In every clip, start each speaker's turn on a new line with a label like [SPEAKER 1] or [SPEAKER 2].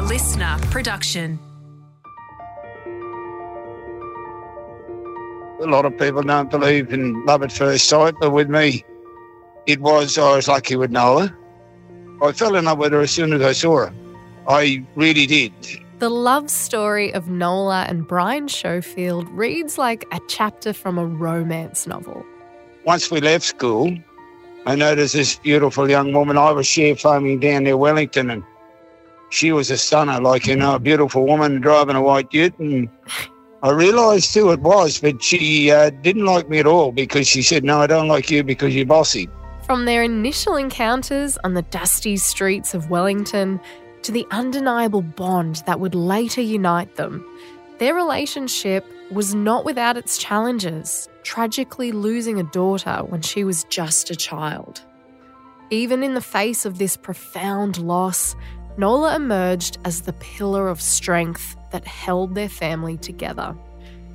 [SPEAKER 1] a listener production.
[SPEAKER 2] A lot of people don't believe in love at first sight, but with me, it was, I was lucky with Nola. I fell in love with her as soon as I saw her. I really did.
[SPEAKER 3] The love story of Nola and Brian Schloeffel reads like a chapter from a romance novel.
[SPEAKER 2] Once we left school, I noticed this beautiful young woman. I was share foaming down near Wellington, and she was a stunner, like, you know, a beautiful woman driving a white ute. And I realised who it was, but she uh, didn't like me at all because she said, No, I don't like you because you're bossy.
[SPEAKER 3] From their initial encounters on the dusty streets of Wellington to the undeniable bond that would later unite them, their relationship was not without its challenges, tragically losing a daughter when she was just a child. Even in the face of this profound loss, Nola emerged as the pillar of strength that held their family together.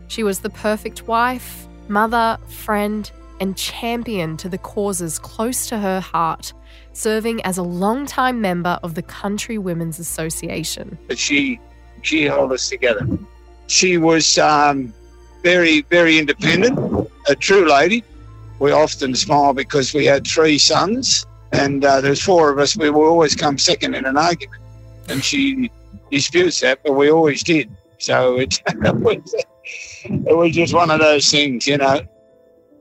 [SPEAKER 3] She was the perfect wife, mother, friend, and champion to the causes close to her heart, serving as a long-time member of the Country Women's Association.
[SPEAKER 2] She, she held us together. She was um, very, very independent, a true lady. We often smile because we had three sons, and uh, there's four of us. We will always come second in an argument, and she disputes that, but we always did. So it, it, was, just one of those things, you know.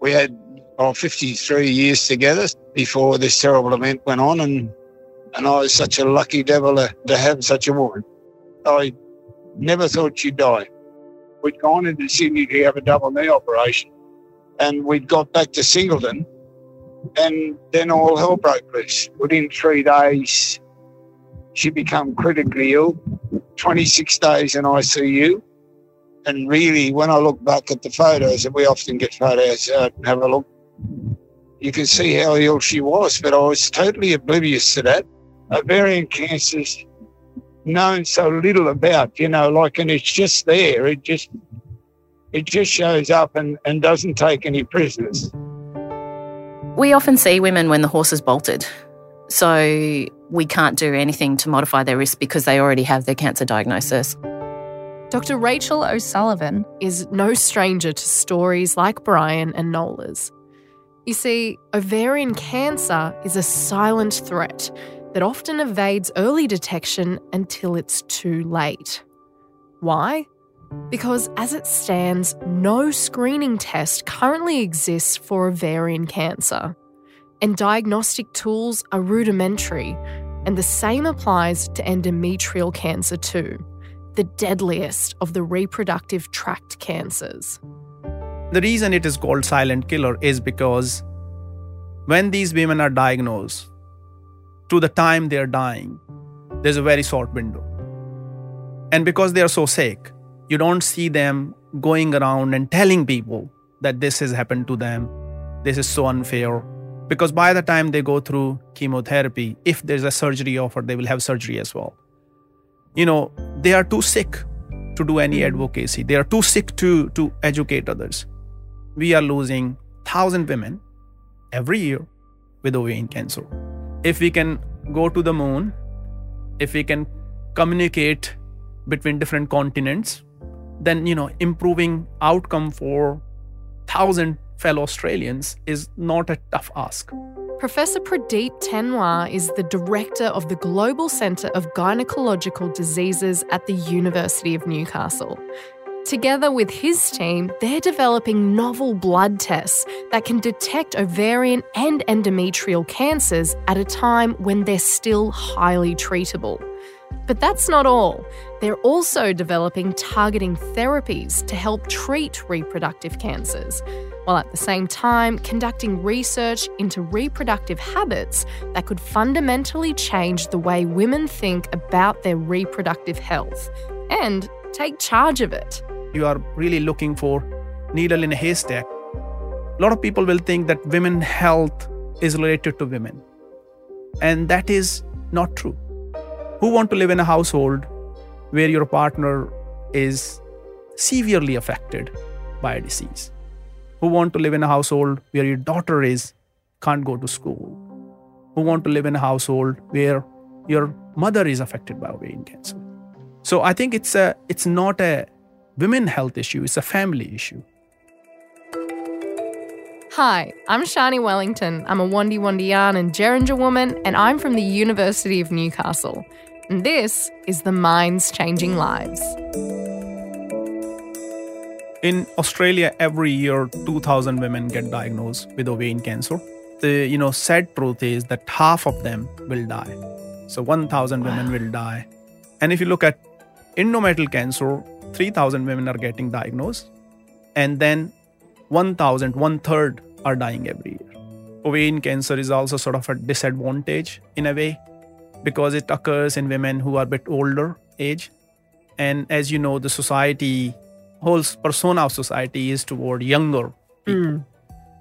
[SPEAKER 2] We had oh, 53 years together before this terrible event went on, and and I was such a lucky devil to, to have such a woman. I never thought she'd die. We'd gone into Sydney to have a double knee operation, and we'd got back to Singleton, and then all hell broke loose. Within three days, she became critically ill. 26 days in ICU. And really, when I look back at the photos, and we often get photos out and have a look, you can see how ill she was, but I was totally oblivious to that. Ovarian cancer's known so little about, you know, like, and it's just there. It just, it just shows up and, and doesn't take any prisoners.
[SPEAKER 4] We often see women when the horse is bolted. So we can't do anything to modify their risk because they already have their cancer diagnosis.
[SPEAKER 3] Dr. Rachel O'Sullivan is no stranger to stories like Brian and Nola's. You see, ovarian cancer is a silent threat that often evades early detection until it's too late. Why? Because as it stands, no screening test currently exists for ovarian cancer. And diagnostic tools are rudimentary, and the same applies to endometrial cancer too, the deadliest of the reproductive tract cancers.
[SPEAKER 5] The reason it is called silent killer is because when these women are diagnosed, to the time they're dying, there's a very short window. And because they are so sick, you don't see them going around and telling people that this has happened to them, this is so unfair. Because by the time they go through chemotherapy, if there's a surgery offered, they will have surgery as well. You know, they are too sick to do any advocacy. They are too sick to, to educate others. We are losing 1,000 women every year with ovarian cancer. If we can go to the moon, if we can communicate between different continents, then you know improving outcome for thousand fellow Australians is not a tough ask.
[SPEAKER 3] Professor Pradeep Tanwar is the director of the Global Centre of Gynecological Diseases at the University of Newcastle. Together with his team, they're developing novel blood tests that can detect ovarian and endometrial cancers at a time when they're still highly treatable. But that's not all. They're also developing targeting therapies to help treat reproductive cancers, while at the same time conducting research into reproductive habits that could fundamentally change the way women think about their reproductive health and take charge of it.
[SPEAKER 5] You are really looking for needle in a haystack. A lot of people will think that women health is related to women. And that is not true who want to live in a household where your partner is severely affected by a disease? Who want to live in a household where your daughter is can't go to school? Who want to live in a household where your mother is affected by ovarian cancer? So I think it's a it's not a women health issue, it's a family issue.
[SPEAKER 3] Hi, I'm Shahni Wellington. I'm a Wandi Wandiyan and Geringer woman, and I'm from the University of Newcastle. And this is the Minds Changing Lives.
[SPEAKER 5] In Australia, every year, 2,000 women get diagnosed with ovarian cancer. The you know sad truth is that half of them will die. So 1,000 women will die. And if you look at endometrial cancer, 3,000 women are getting diagnosed, and then 1,000, one third are dying every year. Ovarian cancer is also sort of a disadvantage in a way because it occurs in women who are a bit older age. And as you know, the society, whole persona of society is toward younger people.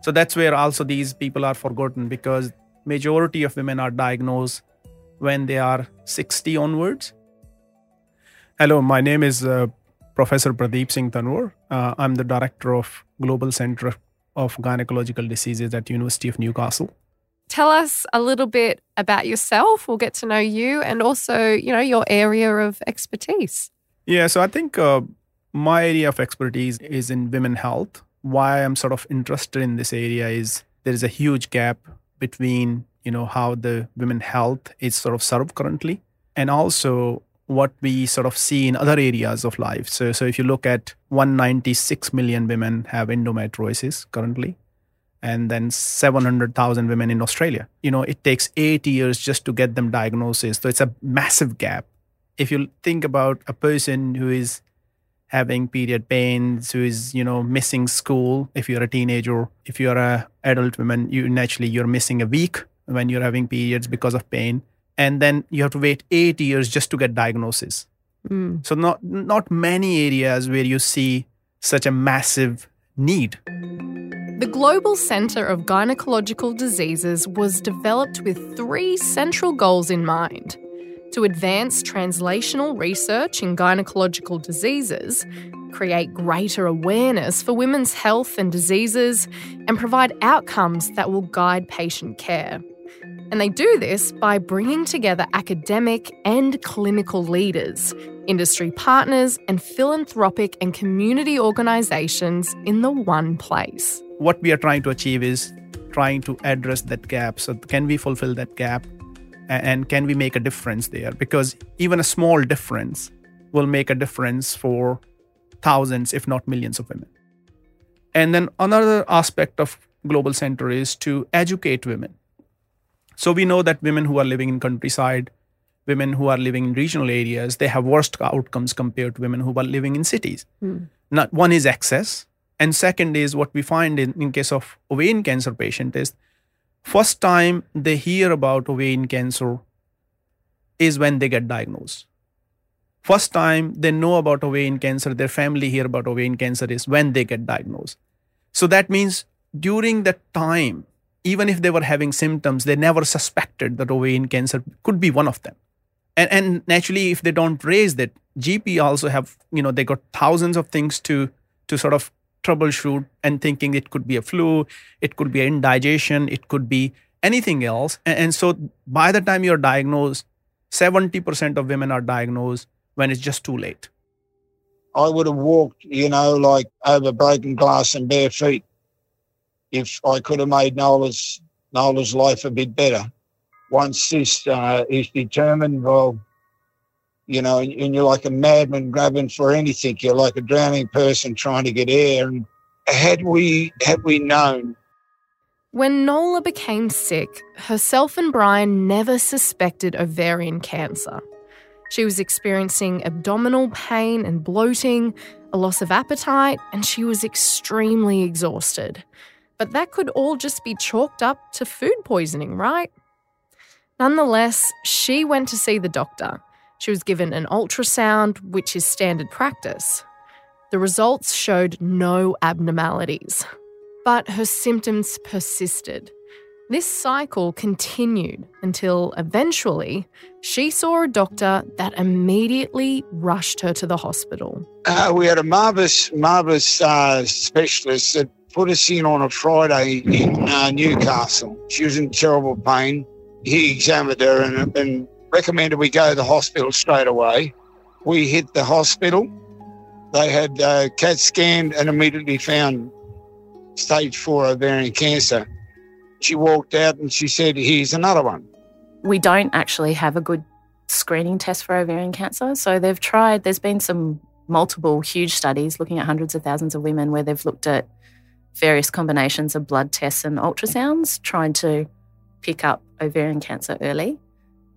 [SPEAKER 5] So that's where also these people are forgotten because majority of women are diagnosed when they are 60 onwards. Hello, my name is uh, Professor Pradeep Singh Tanwar. Uh, I'm the director of Global Center of Gynecological Diseases at University of Newcastle.
[SPEAKER 3] Tell us a little bit about yourself. We'll get to know you and also, you know, your area of expertise.
[SPEAKER 5] Yeah, so I think uh, my area of expertise is in women health. Why I'm sort of interested in this area is there is a huge gap between you know how the women health is sort of served currently, and also what we sort of see in other areas of life. So, so if you look at 196 million women have endometriosis currently, and then 700,000 women in Australia. You know, it takes eight years just to get them diagnosis. So it's a massive gap. If you think about a person who is having period pains, who is, you know, missing school, if you're a teenager, if you're a adult woman, you naturally you're missing a week when you're having periods because of pain. And then you have to wait eight years just to get diagnosis. Hmm. So not not many areas where you see such a massive need.
[SPEAKER 3] The Global Centre of Gynecological Diseases was developed with three central goals in mind to advance translational research in gynecological diseases, create greater awareness for women's health and diseases, and provide outcomes that will guide patient care. And they do this by bringing together academic and clinical leaders, industry partners, and philanthropic and community organisations in the one place.
[SPEAKER 5] What we are trying to achieve is trying to address that gap. So, can we fulfill that gap? And can we make a difference there? Because even a small difference will make a difference for thousands, if not millions, of women. And then another aspect of Global Center is to educate women. So we know that women who are living in countryside, women who are living in regional areas, they have worse outcomes compared to women who are living in cities. Hmm. Not one is access, and second is what we find in, in case of ovarian cancer patient is first time they hear about ovarian cancer is when they get diagnosed. First time they know about ovarian cancer, their family hear about ovarian cancer is when they get diagnosed. So that means during that time, even if they were having symptoms, they never suspected that ovarian cancer could be one of them. And, and naturally, if they don't raise that, GP also have, you know, they got thousands of things to to sort of troubleshoot and thinking it could be a flu, it could be indigestion, it could be anything else. And, and so by the time you're diagnosed, 70% of women are diagnosed when it's just too late.
[SPEAKER 2] I would have walked, you know, like over broken glass and bare feet if I could have made Nola's Nola's life a bit better. Once this uh, is determined, well, you know, and, and you're like a madman grabbing for anything. You're like a drowning person trying to get air. And had we had we known
[SPEAKER 3] When Nola became sick, herself and Brian never suspected ovarian cancer. She was experiencing abdominal pain and bloating, a loss of appetite, and she was extremely exhausted. But that could all just be chalked up to food poisoning, right? Nonetheless, she went to see the doctor. She was given an ultrasound, which is standard practice. The results showed no abnormalities, but her symptoms persisted. This cycle continued until eventually she saw a doctor that immediately rushed her to the hospital.
[SPEAKER 2] uh, we had a marvelous, marvelous uh, specialist that put us in on a Friday in uh, Newcastle. She was in terrible pain. He examined her and, and recommended we go to the hospital straight away. We hit the hospital. They had uh, CAT scanned and immediately found stage four ovarian cancer. She walked out and she said, Here's another one.
[SPEAKER 4] We don't actually have a good screening test for ovarian cancer. So they've tried, there's been some multiple huge studies looking at hundreds of thousands of women where they've looked at various combinations of blood tests and ultrasounds trying to pick up ovarian cancer early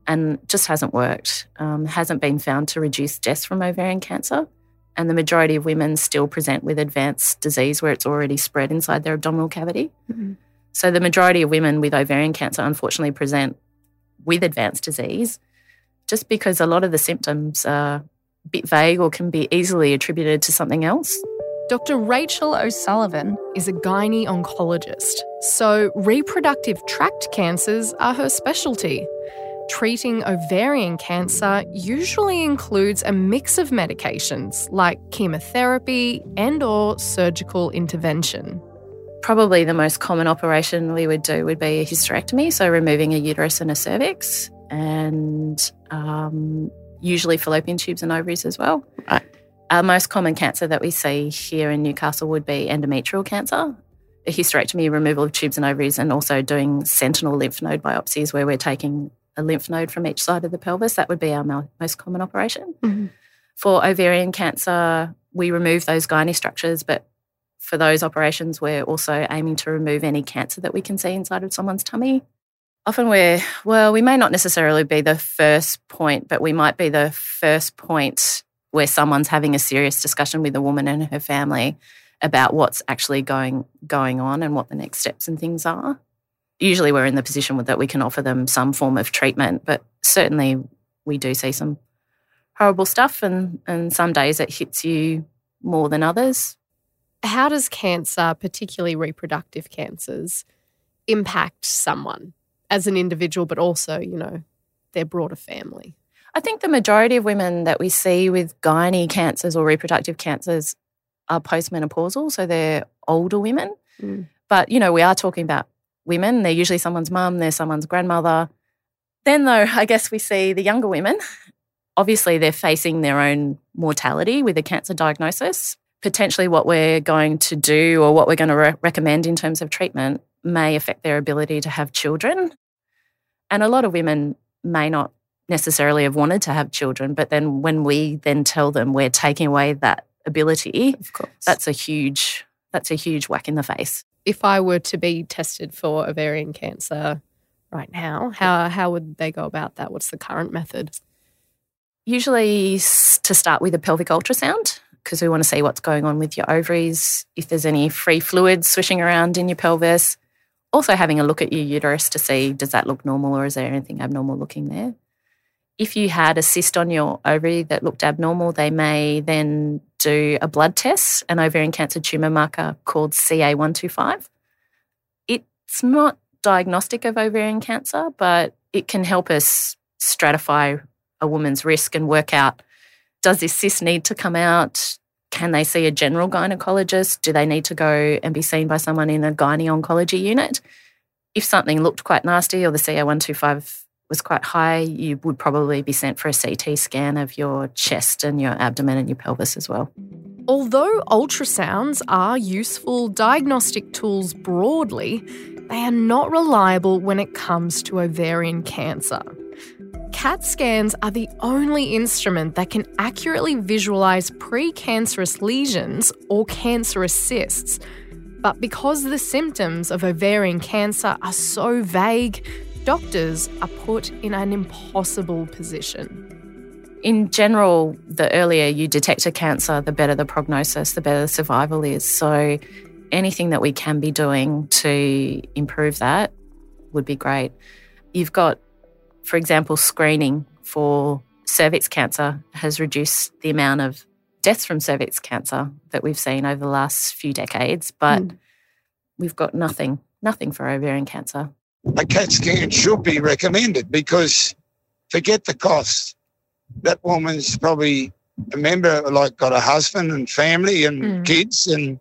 [SPEAKER 4] and just hasn't worked. Um, hasn't been found to reduce deaths from ovarian cancer. And the majority of women still present with advanced disease where it's already spread inside their abdominal cavity. Mm-hmm. So the majority of women with ovarian cancer unfortunately present with advanced disease just because a lot of the symptoms are a bit vague or can be easily attributed to something else.
[SPEAKER 3] Dr. Rachel O'Sullivan is a gynae oncologist, so reproductive tract cancers are her specialty. Treating ovarian cancer usually includes a mix of medications like chemotherapy and or surgical intervention.
[SPEAKER 4] Probably the most common operation we would do would be a hysterectomy, so removing a uterus and a cervix, and um, usually fallopian tubes and ovaries as well. Right. Our most common cancer that we see here in Newcastle would be endometrial cancer, a hysterectomy, removal of tubes and ovaries, and also doing sentinel lymph node biopsies where we're taking a lymph node from each side of the pelvis. That would be our most common operation. Mm-hmm. For ovarian cancer, we remove those gynae structures, but for those operations, we're also aiming to remove any cancer that we can see inside of someone's tummy. Often we're, well, we may not necessarily be the first point, but we might be the first point where someone's having a serious discussion with a woman and her family about what's actually going going on and what the next steps and things are. Usually we're in the position that we can offer them some form of treatment, but certainly we do see some horrible stuff and, and some days it hits you more than others.
[SPEAKER 3] How does cancer, particularly reproductive cancers, impact someone as an individual, but also, you know, their broader family?
[SPEAKER 4] I think the majority of women that we see with gynae cancers or reproductive cancers are postmenopausal, so they're older women. Mm. But, you know, we are talking about women. They're usually someone's mum, they're someone's grandmother. Then, though, I guess we see the younger women. Obviously, they're facing their own mortality with a cancer diagnosis. Potentially, what we're going to do or what we're going to re- recommend in terms of treatment may affect their ability to have children. And a lot of women may not necessarily have wanted to have children, but then when we then tell them we're taking away that ability, of course. that's a huge that's a huge whack in the face.
[SPEAKER 3] If I were to be tested for ovarian cancer right now, how how would they go about that? What's the current method?
[SPEAKER 4] Usually to start with a pelvic ultrasound because we want to see what's going on with your ovaries, if there's any free fluids swishing around in your pelvis. Also having a look at your uterus to see does that look normal or is there anything abnormal looking there if you had a cyst on your ovary that looked abnormal, they may then do a blood test, an ovarian cancer tumour marker called CA125. It's not diagnostic of ovarian cancer, but it can help us stratify a woman's risk and work out does this cyst need to come out? Can they see a general gynecologist? Do they need to go and be seen by someone in a gynae oncology unit? If something looked quite nasty or the CA125 was quite high, you would probably be sent for a CT scan of your chest and your abdomen and your pelvis as well.
[SPEAKER 3] Although ultrasounds are useful diagnostic tools broadly, they are not reliable when it comes to ovarian cancer. CAT scans are the only instrument that can accurately visualise precancerous lesions or cancerous cysts. But because the symptoms of ovarian cancer are so vague, doctors are put in an impossible position.
[SPEAKER 4] In general, the earlier you detect a cancer, the better the prognosis, the better the survival is. So, anything that we can be doing to improve that would be great. You've got, for example, screening for cervix cancer has reduced the amount of deaths from cervix cancer that we've seen over the last few decades, but mm. we've got nothing, nothing for ovarian cancer
[SPEAKER 2] a CAT scan should be recommended because forget the cost. That woman's probably a member, like got a husband and family and mm. kids, and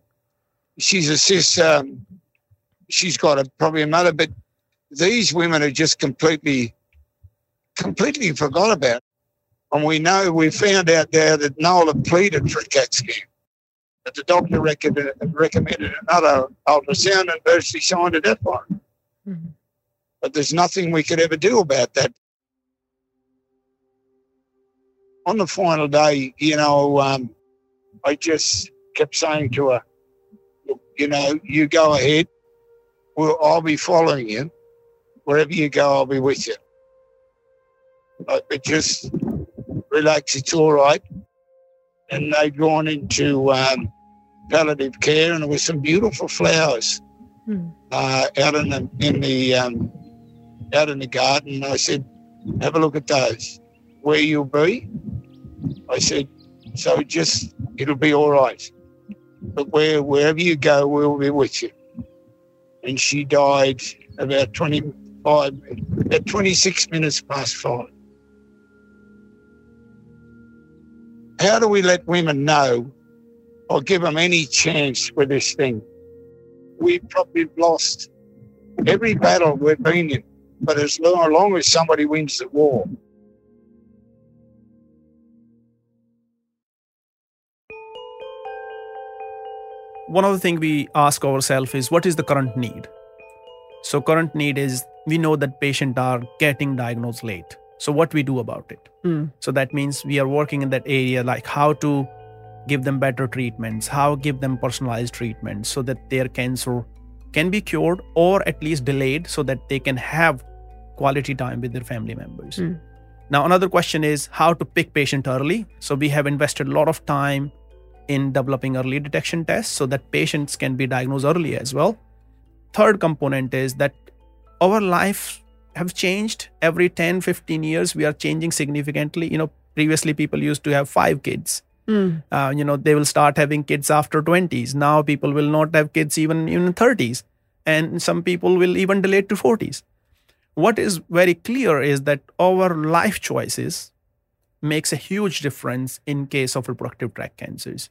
[SPEAKER 2] she's a sis. Um, she's got a probably a mother, but these women are just completely, completely forgot about. And we know, we found out there that Nola pleaded for a CAT scan. But the doctor recommended, recommended another ultrasound and virtually signed a death warrant. Mm-hmm. But there's nothing we could ever do about that. On the final day, you know, um, I just kept saying to her, you know, you go ahead. Well, I'll be following you. Wherever you go, I'll be with you. But just relax, it's all right. And they'd gone into um, palliative care, and there were some beautiful flowers hmm. uh, out in the in the um, out in the garden. I said, "Have a look at those. Where you'll be." I said, "So just it'll be all right." but where, wherever you go, we'll be with you. And she died about 25, about 26 minutes past five. How do we let women know or give them any chance with this thing? We've probably lost every battle we've been in, but as long as somebody wins the war,
[SPEAKER 5] one of the things we ask ourselves is what is the current need? So current need is we know that patients are getting diagnosed late. So what we do about it? Mm. so that means we are working in that area like how to give them better treatments how give them personalized treatments so that their cancer can be cured or at least delayed so that they can have quality time with their family members. Mm. now another question is how to pick patient early. So we have invested a lot of time in developing early detection tests so that patients can be diagnosed early as well. Third component is that our life have changed. Every 10 15 years we are changing significantly. You know previously people used to have five kids mm. uh, you know they will start having kids after 20s now people will not have kids even in 30s and some people will even delay to 40s what is very clear is that our life choices makes a huge difference in case of reproductive tract cancers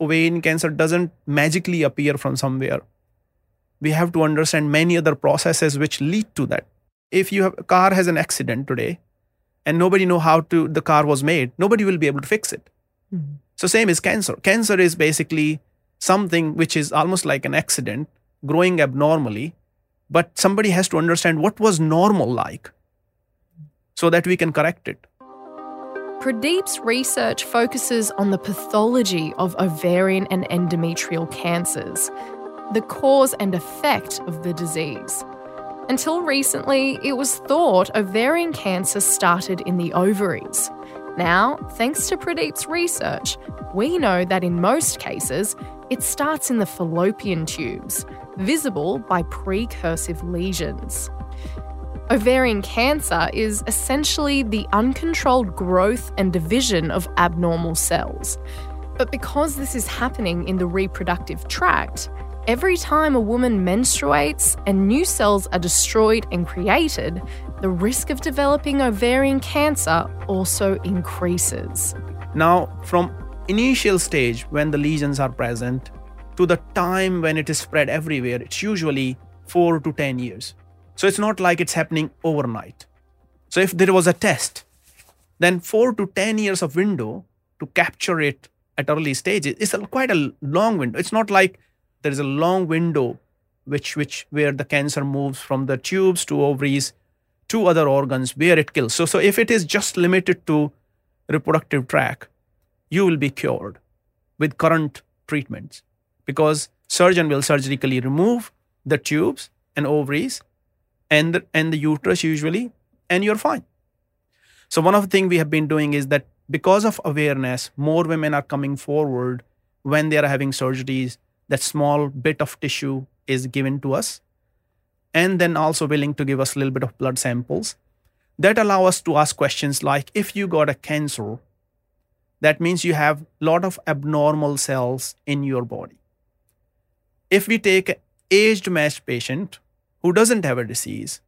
[SPEAKER 5] ovarian cancer doesn't magically appear from somewhere. We have to understand many other processes which lead to that. If you have a car has an accident today and nobody know how to the car was made, nobody will be able to fix it. So same is cancer. Cancer is basically something which is almost like an accident growing abnormally, but somebody has to understand what was normal like so that we can correct it.
[SPEAKER 3] Pradeep's research focuses on the pathology of ovarian and endometrial cancers, the cause and effect of the disease. Until recently, it was thought ovarian cancer started in the ovaries. Now, thanks to Pradeep's research, we know that in most cases, it starts in the fallopian tubes, visible by precursive lesions. Ovarian cancer is essentially the uncontrolled growth and division of abnormal cells. But because this is happening in the reproductive tract, every time a woman menstruates and new cells are destroyed and created, the risk of developing ovarian cancer also increases.
[SPEAKER 5] Now, from initial stage when the lesions are present to the time when it is spread everywhere, it's usually 4 to 10 years. So it's not like it's happening overnight. So if there was a test, then four to 10 years of window to capture it at early stages is quite a long window. It's not like there is a long window which which where the cancer moves from the tubes to ovaries to other organs where it kills. So so if it is just limited to reproductive tract, you will be cured with current treatments. Because surgeon will surgically remove the tubes and ovaries and the, and the uterus usually and you're fine. So one of the things we have been doing is that because of awareness more women are coming forward when they are having surgeries that small bit of tissue is given to us and then also willing to give us a little bit of blood samples that allow us to ask questions like if you got a cancer that means you have a lot of abnormal cells in your body if we take an aged matched patient who doesn't have a disease,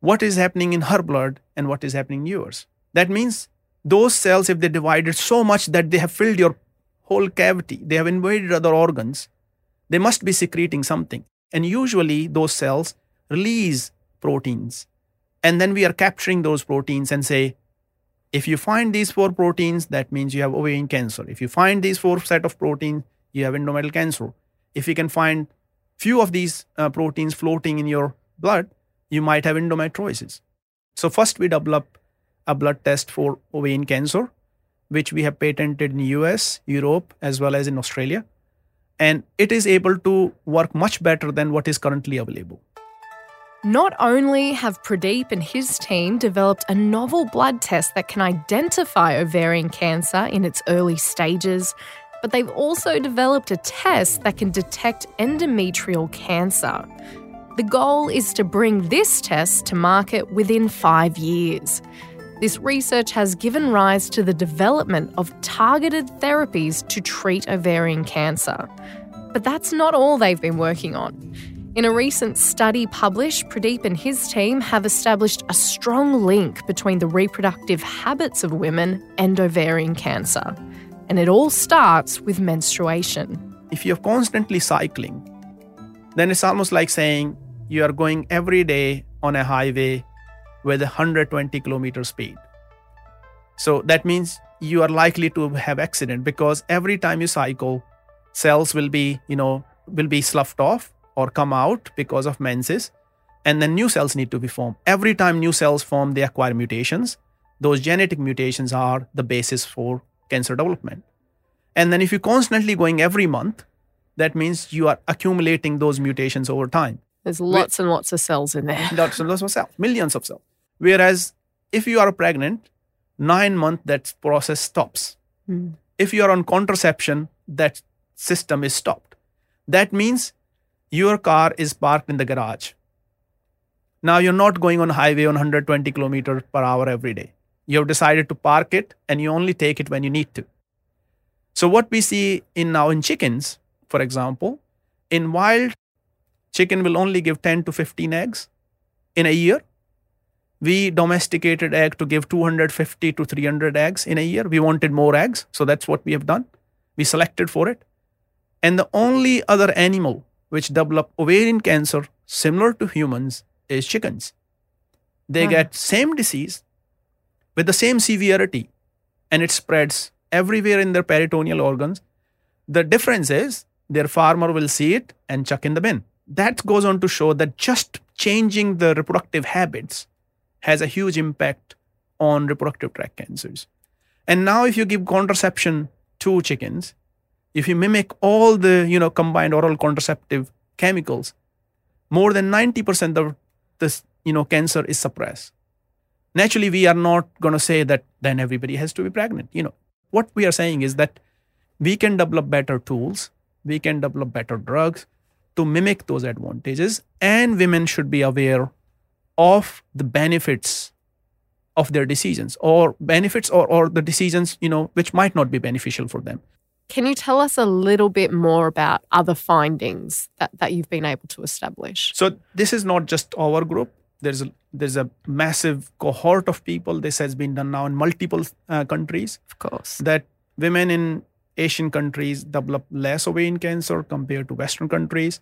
[SPEAKER 5] what is happening in her blood and what is happening in yours. That means those cells, if they divided so much that they have filled your whole cavity, they have invaded other organs, they must be secreting something. And usually those cells release proteins. And then we are capturing those proteins and say, If you find these four proteins, that means you have ovarian cancer. If you find these four set of proteins, you have endometrial cancer. If you can find few of these uh, proteins floating in your blood, you might have endometriosis. So first we develop a blood test for ovarian cancer, which we have patented in US, Europe, as well as in Australia. And it is able to work much better than what is currently available.
[SPEAKER 3] Not only have Pradeep and his team developed a novel blood test that can identify ovarian cancer in its early stages, but they've also developed a test that can detect endometrial cancer. The goal is to bring this test to market within five years. This research has given rise to the development of targeted therapies to treat ovarian cancer. But that's not all they've been working on. In a recent study published, Pradeep and his team have established a strong link between the reproductive habits of women and ovarian cancer. And it all starts with menstruation.
[SPEAKER 5] If you're constantly cycling, then it's almost like saying you are going every day on a highway with 120 kilometer speed. So that means you are likely to have accident because every time you cycle, cells will be, you know, will be sloughed off or come out because of menses, and then new cells need to be formed. Every time new cells form, they acquire mutations. Those genetic mutations are the basis for cancer development. And then if you're constantly going every month, that means you are accumulating those mutations over time.
[SPEAKER 3] There's lots and lots of cells in there.
[SPEAKER 5] Lots and lots of cells, millions of cells. Whereas if you are pregnant, nine month that process stops.
[SPEAKER 3] Mm.
[SPEAKER 5] If you are on contraception, that system is stopped. That means your car is parked in the garage. Now you're not going on highway on 120 kilometers per hour every day. You have decided to park it and you only take it when you need to. So what we see in now in chickens, for example, in wild chicken will only give 10 to 15 eggs in a year we domesticated egg to give 250 to 300 eggs in a year. We wanted more eggs so that's what we have done. We selected for it. And the only other animal which develop ovarian cancer similar to humans is chickens. They
[SPEAKER 3] Hmm.
[SPEAKER 5] get same disease with the same severity and it spreads everywhere in their peritoneal organs. The difference is their farmer will see it and chuck in the bin. That goes on to show that just changing the reproductive habits has a huge impact on reproductive tract cancers. And now if you give contraception to chickens, if you mimic all the, you know, combined oral contraceptive chemicals, more than 90% of this, you know, cancer is suppressed. Naturally, we are not going to say that then everybody has to be pregnant. You know, what we are saying is that we can develop better tools, we can develop better drugs to mimic those advantages, and women should be aware of the benefits of their decisions or benefits or, or the decisions you know which might not be beneficial for them.
[SPEAKER 3] Can you tell us a little bit more about other findings that, that you've been able to establish?
[SPEAKER 5] so this is not just our group. There's a there's a massive cohort of people. This has been done now in multiple uh, countries.
[SPEAKER 3] Of course.
[SPEAKER 5] that women in asian countries develop less ovarian cancer compared to western countries.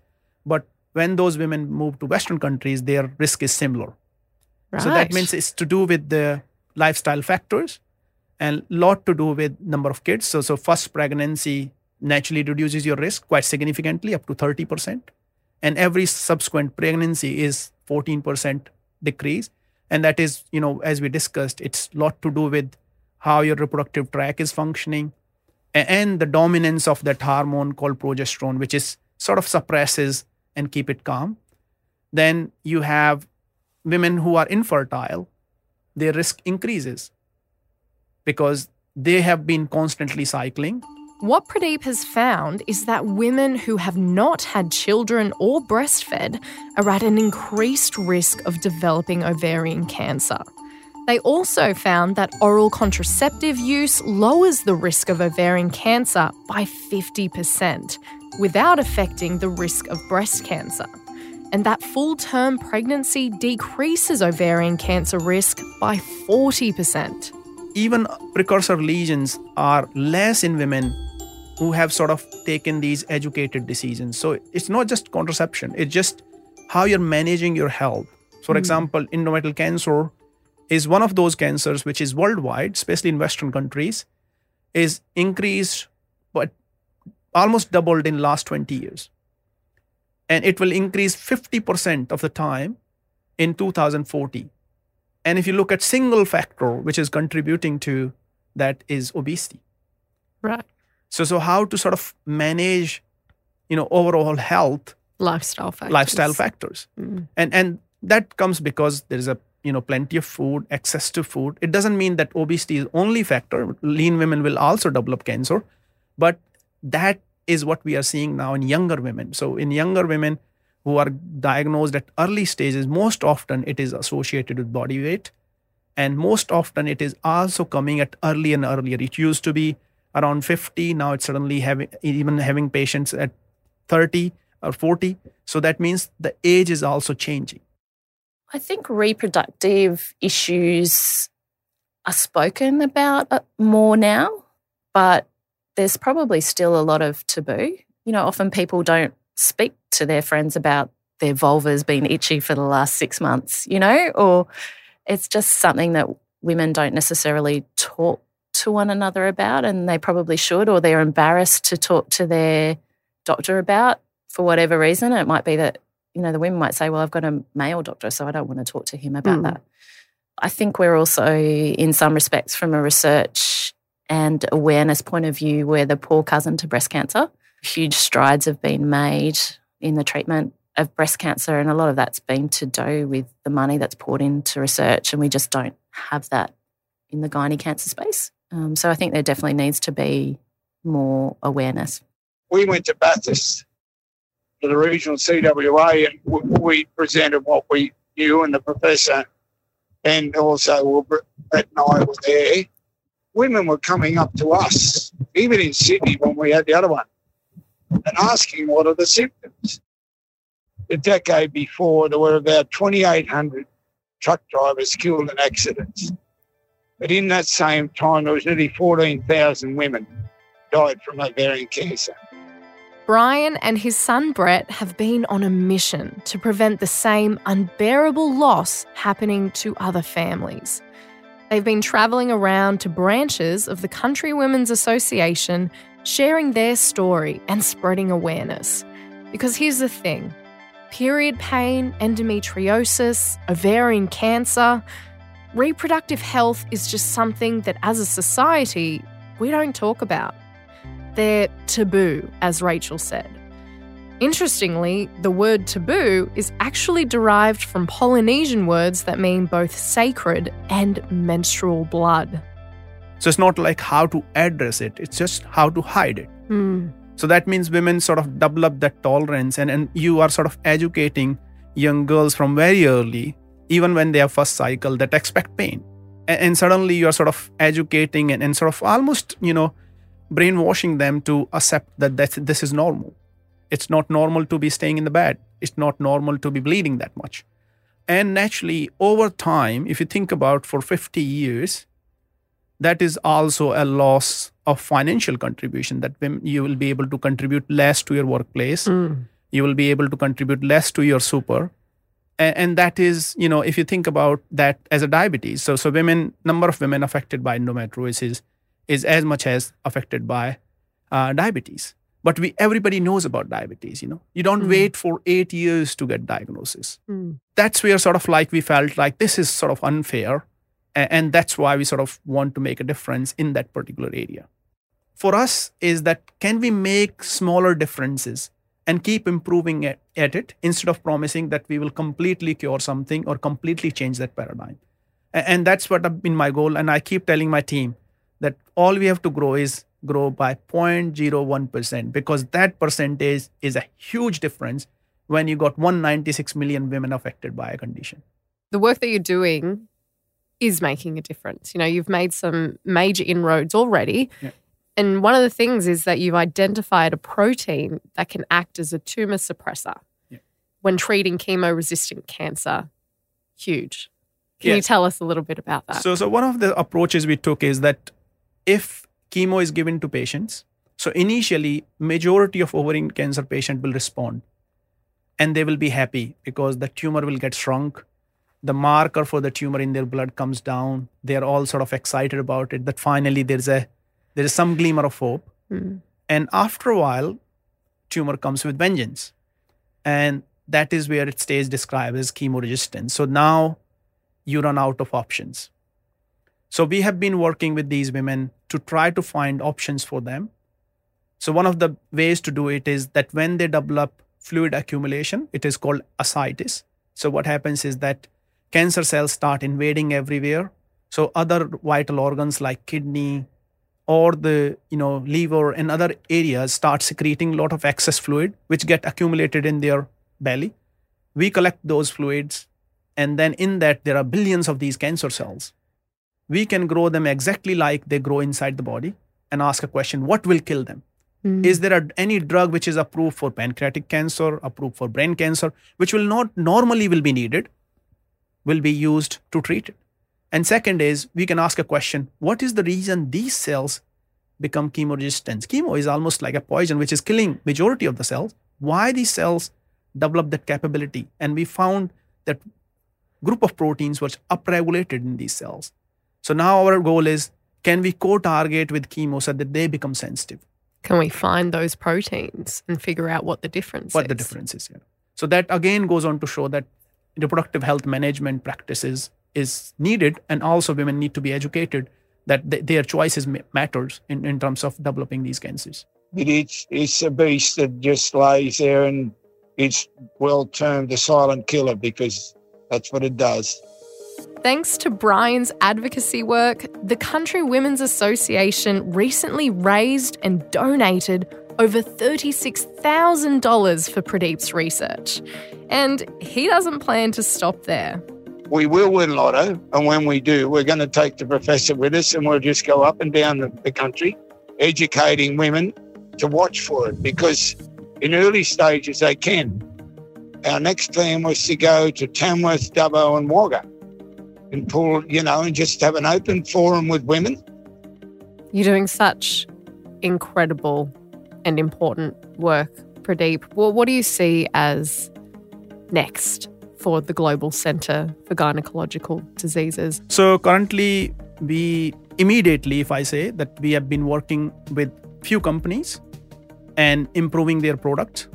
[SPEAKER 5] But when those women move to western countries their risk is similar
[SPEAKER 3] Right.
[SPEAKER 5] So that means it's to do with the lifestyle factors and a lot to do with number of kids. So so first pregnancy naturally reduces your risk quite significantly up to 30%. And every subsequent pregnancy is 14% decrease. And that is, you know, as we discussed, it's a lot to do with how your reproductive tract is functioning and the dominance of that hormone called progesterone, which is sort of suppresses and keep it calm. Then you have women who are infertile, their risk increases because they have been constantly cycling.
[SPEAKER 3] What Pradeep has found is that women who have not had children or breastfed are at an increased risk of developing ovarian cancer. They also found that oral contraceptive use lowers the risk of ovarian cancer by 50% without affecting the risk of breast cancer. And that full term pregnancy decreases ovarian cancer risk by 40%.
[SPEAKER 5] Even precursor lesions are less in women who have sort of taken these educated decisions. So it's not just contraception, it's just how you're managing your health. For hmm. example, endometrial cancer is one of those cancers which is worldwide, especially in Western countries, is increased but almost doubled in last 20 years. And it will increase 50% of the time in 2040. And if you look at single factor which is contributing to that is obesity.
[SPEAKER 3] Right.
[SPEAKER 5] So so how to sort of manage, you know, overall health
[SPEAKER 3] Lifestyle factors.
[SPEAKER 5] lifestyle factors
[SPEAKER 3] Mm.
[SPEAKER 5] and and that comes because there is a you know plenty of food access to food it doesn't mean that obesity is only factor lean women will also develop cancer but that is what we are seeing now in younger women. So in younger women who are diagnosed at early stages most often it is associated with body weight. And most often it is also coming at early and earlier. It used to be around 50 now it's suddenly having even having patients at 30 or 40 so that means the age is also changing.
[SPEAKER 4] I think reproductive issues are spoken about uh, more now, but there's probably still a lot of taboo. You know, often people don't speak to their friends about their vulvas being itchy for the last six months, you know, or it's just something that women don't necessarily talk to one another about and they probably should, or they're embarrassed to talk to their doctor about for whatever reason. It might be that you know, the women might say, well, I've got a male doctor, so I don't want to talk to him about
[SPEAKER 3] Mm.
[SPEAKER 4] that. I think we're also, in some respects, from a research and awareness point of view, we're the poor cousin to breast cancer. Huge strides have been made in the treatment of breast cancer, and a lot of that's been to do with the money that's poured into research, and we just don't have that in the gynae cancer space. Um, so I think there definitely needs to be more awareness.
[SPEAKER 2] we went to Bathurst to the regional CWA and we presented what we knew and the professor and also Wilbert and I were there. Women were coming up to us, even in Sydney when we had the other one, and asking what are the symptoms. The decade before, there were about 2,800 truck drivers killed in accidents. But in that same time, there was nearly 14,000 women died from ovarian cancer.
[SPEAKER 3] Brian and his son Brett have been on a mission to prevent the same unbearable loss happening to other families. They've been travelling around to branches of the Country Women's Association, sharing their story and spreading awareness. Because here's the thing period pain, endometriosis, ovarian cancer, reproductive health is just something that as a society we don't talk about. They're taboo, as Rachel said. Interestingly, the word taboo is actually derived from Polynesian words that mean both sacred and menstrual blood.
[SPEAKER 5] so it's not like how to address it it's just how to hide it. Hmm. So that means women sort of develop that tolerance and, and you are sort of educating young girls from very early even when they have first cycle that expect pain. And, and suddenly you are sort of educating and, and sort of almost you know brainwashing them to accept that that's, this is normal it's not normal to be staying in the bed. It's not normal to be bleeding that much. And naturally over time if you think about for 50 years that is also a loss of financial contribution that you will be able to contribute less to your workplace you will be able to contribute less to your super. And, and that is you know if you think about that as a diabetes so so women number of women affected by endometriosis is as much as affected by uh, diabetes but we everybody knows about diabetes you know. You don't
[SPEAKER 3] Mm.
[SPEAKER 5] wait for 8 years to get diagnosis. That's where sort of like we felt like this is sort of unfair and that's why we sort of want to make a difference in that particular area. For us is that can we make smaller differences and keep improving at, at it instead of promising that we will completely cure something or completely change that paradigm? And that's what have been my goal and i keep telling my team that all we have to grow is grow by 0.01% because that percentage is a huge difference when you got 196 million women affected by a condition
[SPEAKER 3] The work that you're doing hmm? is making a difference. You know, you've made some major inroads already.
[SPEAKER 5] Yeah.
[SPEAKER 3] And one of the things is that you've identified a protein that can act as a tumor suppressor
[SPEAKER 5] Yeah.
[SPEAKER 3] when treating chemo resistant cancer. Huge. Can you tell us a little bit about that?
[SPEAKER 5] So, so one of the approaches we took is that if chemo is given to patients, so initially majority of ovarian cancer patient will respond, and they will be happy because the tumor will get shrunk, the marker for the tumor in their blood comes down. They're all sort of excited about it. That finally there's a there is some glimmer of hope.
[SPEAKER 3] Mm.
[SPEAKER 5] And after a while, tumor comes with vengeance. And that is where it stays described as chemo resistance. So now you run out of options. So we have been working with these women to try to find options for them. So one of the ways to do it is that when they develop fluid accumulation, it is called ascites. So what happens is that cancer cells start invading everywhere. So other vital organs like kidney or the you know liver and other areas start secreting a lot of excess fluid which get accumulated in their belly. We collect those fluids and then in that there are billions of these cancer cells. We can grow them exactly like they grow inside the body and ask a question what will kill them?
[SPEAKER 3] Mm.
[SPEAKER 5] Is there a, any drug which is approved for pancreatic cancer, approved for brain cancer, which will not normally will be needed, will be used to treat it? And second is we can ask a question: What is the reason these cells become chemo resistant? Chemo is almost like a poison which is killing majority of the cells. Why these cells develop that capability? And we found that group of proteins was upregulated in these cells. So now our goal is: Can we co-target with chemo so that they become sensitive?
[SPEAKER 3] Can we find those proteins and figure out what the difference
[SPEAKER 5] what
[SPEAKER 3] is?
[SPEAKER 5] the difference is yeah. so that again goes on to show that reproductive health management practices is needed and also women need to be educated that th- their choices ma- matters in, in terms of developing these cancers
[SPEAKER 2] It is, it's a beast that just lays there and it's well termed the silent killer because that's what it does.
[SPEAKER 3] Thanks to Brian's advocacy work, the Country Women's Association recently raised and donated over $36,000 for Pradeep's research. And he doesn't plan to stop there.
[SPEAKER 2] We will win Lotto, and when we do, we're going to take the professor with us and we'll just go up and down the, the country educating women to watch for it because in early stages they can. Our next plan was to go to Tamworth, Dubbo, and Wagga and pull, you know, and just have an open forum with women.
[SPEAKER 3] You're doing such incredible and important work, Pradeep. Well, what do you see as next for the Global Centre for Gynecological Diseases?
[SPEAKER 5] so currently we immediately if i say that we have been working with few companies and improving their products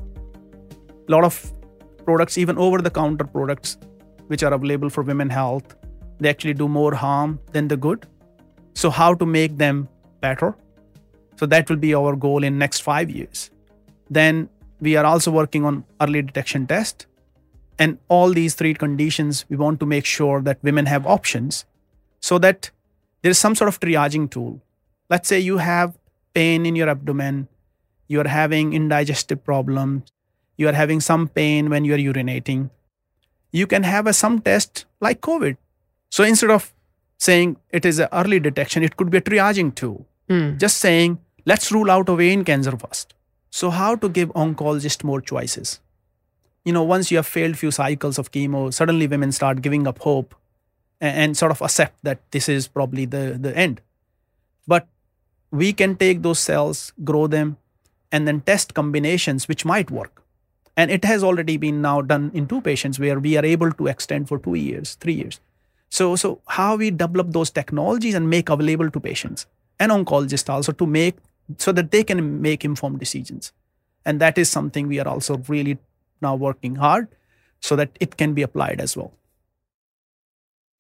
[SPEAKER 5] a lot of products even over the counter products which are available for women health they actually do more harm than the good. So how to make them better? So that will be our goal in next 5 years. Then we are also working on early detection test. And all these three conditions we want to make sure that women have options so that there's some sort of triaging tool. Let's say you have pain in your abdomen you are having indigestive problems you are having some pain when you are urinating. You can have a some test like covid so instead of saying it is an early detection it could be a triaging tool.
[SPEAKER 3] Mm.
[SPEAKER 5] just saying let's rule out ovarian cancer first. So how to give oncologists more choices? You know once you have failed few cycles of chemo suddenly women start giving up hope and, and sort of accept that this is probably the the end. But we can take those cells grow them and then test combinations which might work. And it has already been now done in two patients where we are able to extend for two years three years so so how we develop those technologies and make available to patients and oncologists also to make so that they can make informed decisions and that is something we are also really now working hard so that it can be applied as well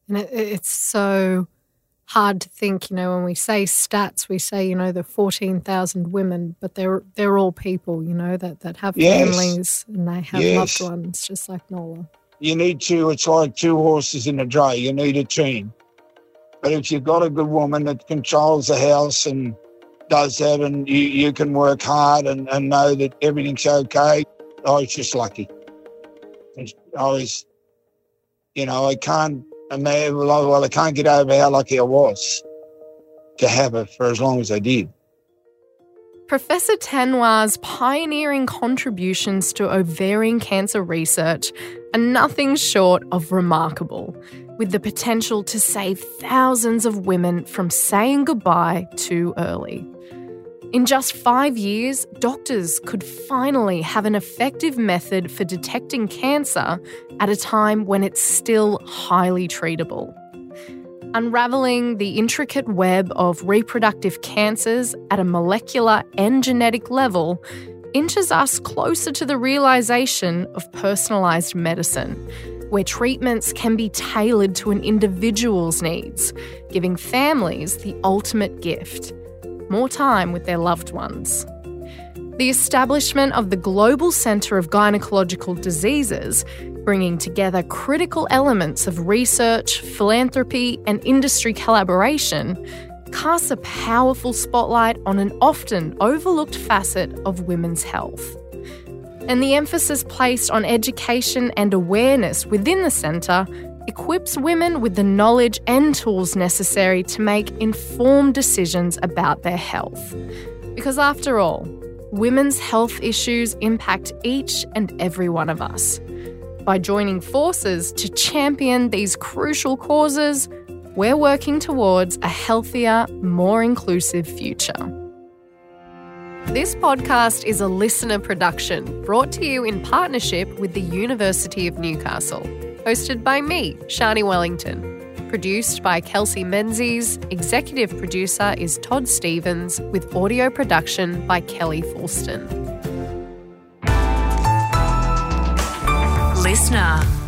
[SPEAKER 3] And it, it's so hard to think, you know, when we say stats, we say, you know, the 14,000 women, but they're they're all people, you know, that, that have
[SPEAKER 2] Yes.
[SPEAKER 3] families and they have
[SPEAKER 2] Yes.
[SPEAKER 3] loved ones, just like Nola.
[SPEAKER 2] You need to, it's like two horses in a dray. You need a team. But if you've got a good woman that controls the house and does that and you, you can work hard and, and know that everything's okay, oh, I was just lucky. I was, you know, I can't, I well, well, I can't get over how lucky I was to have her for as long as I did.
[SPEAKER 3] Professor Tanwar's pioneering contributions to ovarian cancer research are nothing short of remarkable, with the potential to save thousands of women from saying goodbye too early. In just five years, doctors could finally have an effective method for detecting cancer at a time when it's still highly treatable. Unravelling the intricate web of reproductive cancers at a molecular and genetic level inches us closer to the realisation of personalised medicine, where treatments can be tailored to an individual's needs, giving families the ultimate gift more time with their loved ones. The establishment of the Global Centre of Gynecological Diseases, bringing together critical elements of research, philanthropy, and industry collaboration, casts a powerful spotlight on an often overlooked facet of women's health. And the emphasis placed on education and awareness within the centre equips women with the knowledge and tools necessary to make informed decisions about their health. Because after all, women's health issues impact each and every one of us. By joining forces to champion these crucial causes, we're working towards a healthier, more inclusive future. This podcast is a listener production brought to you in partnership with the University of Newcastle. Hosted by me, Shahni Wellington. Produced by Kelsey Menzies. Executive producer is Todd Stevens, with audio production by Kelly Fulston.
[SPEAKER 1] Listener.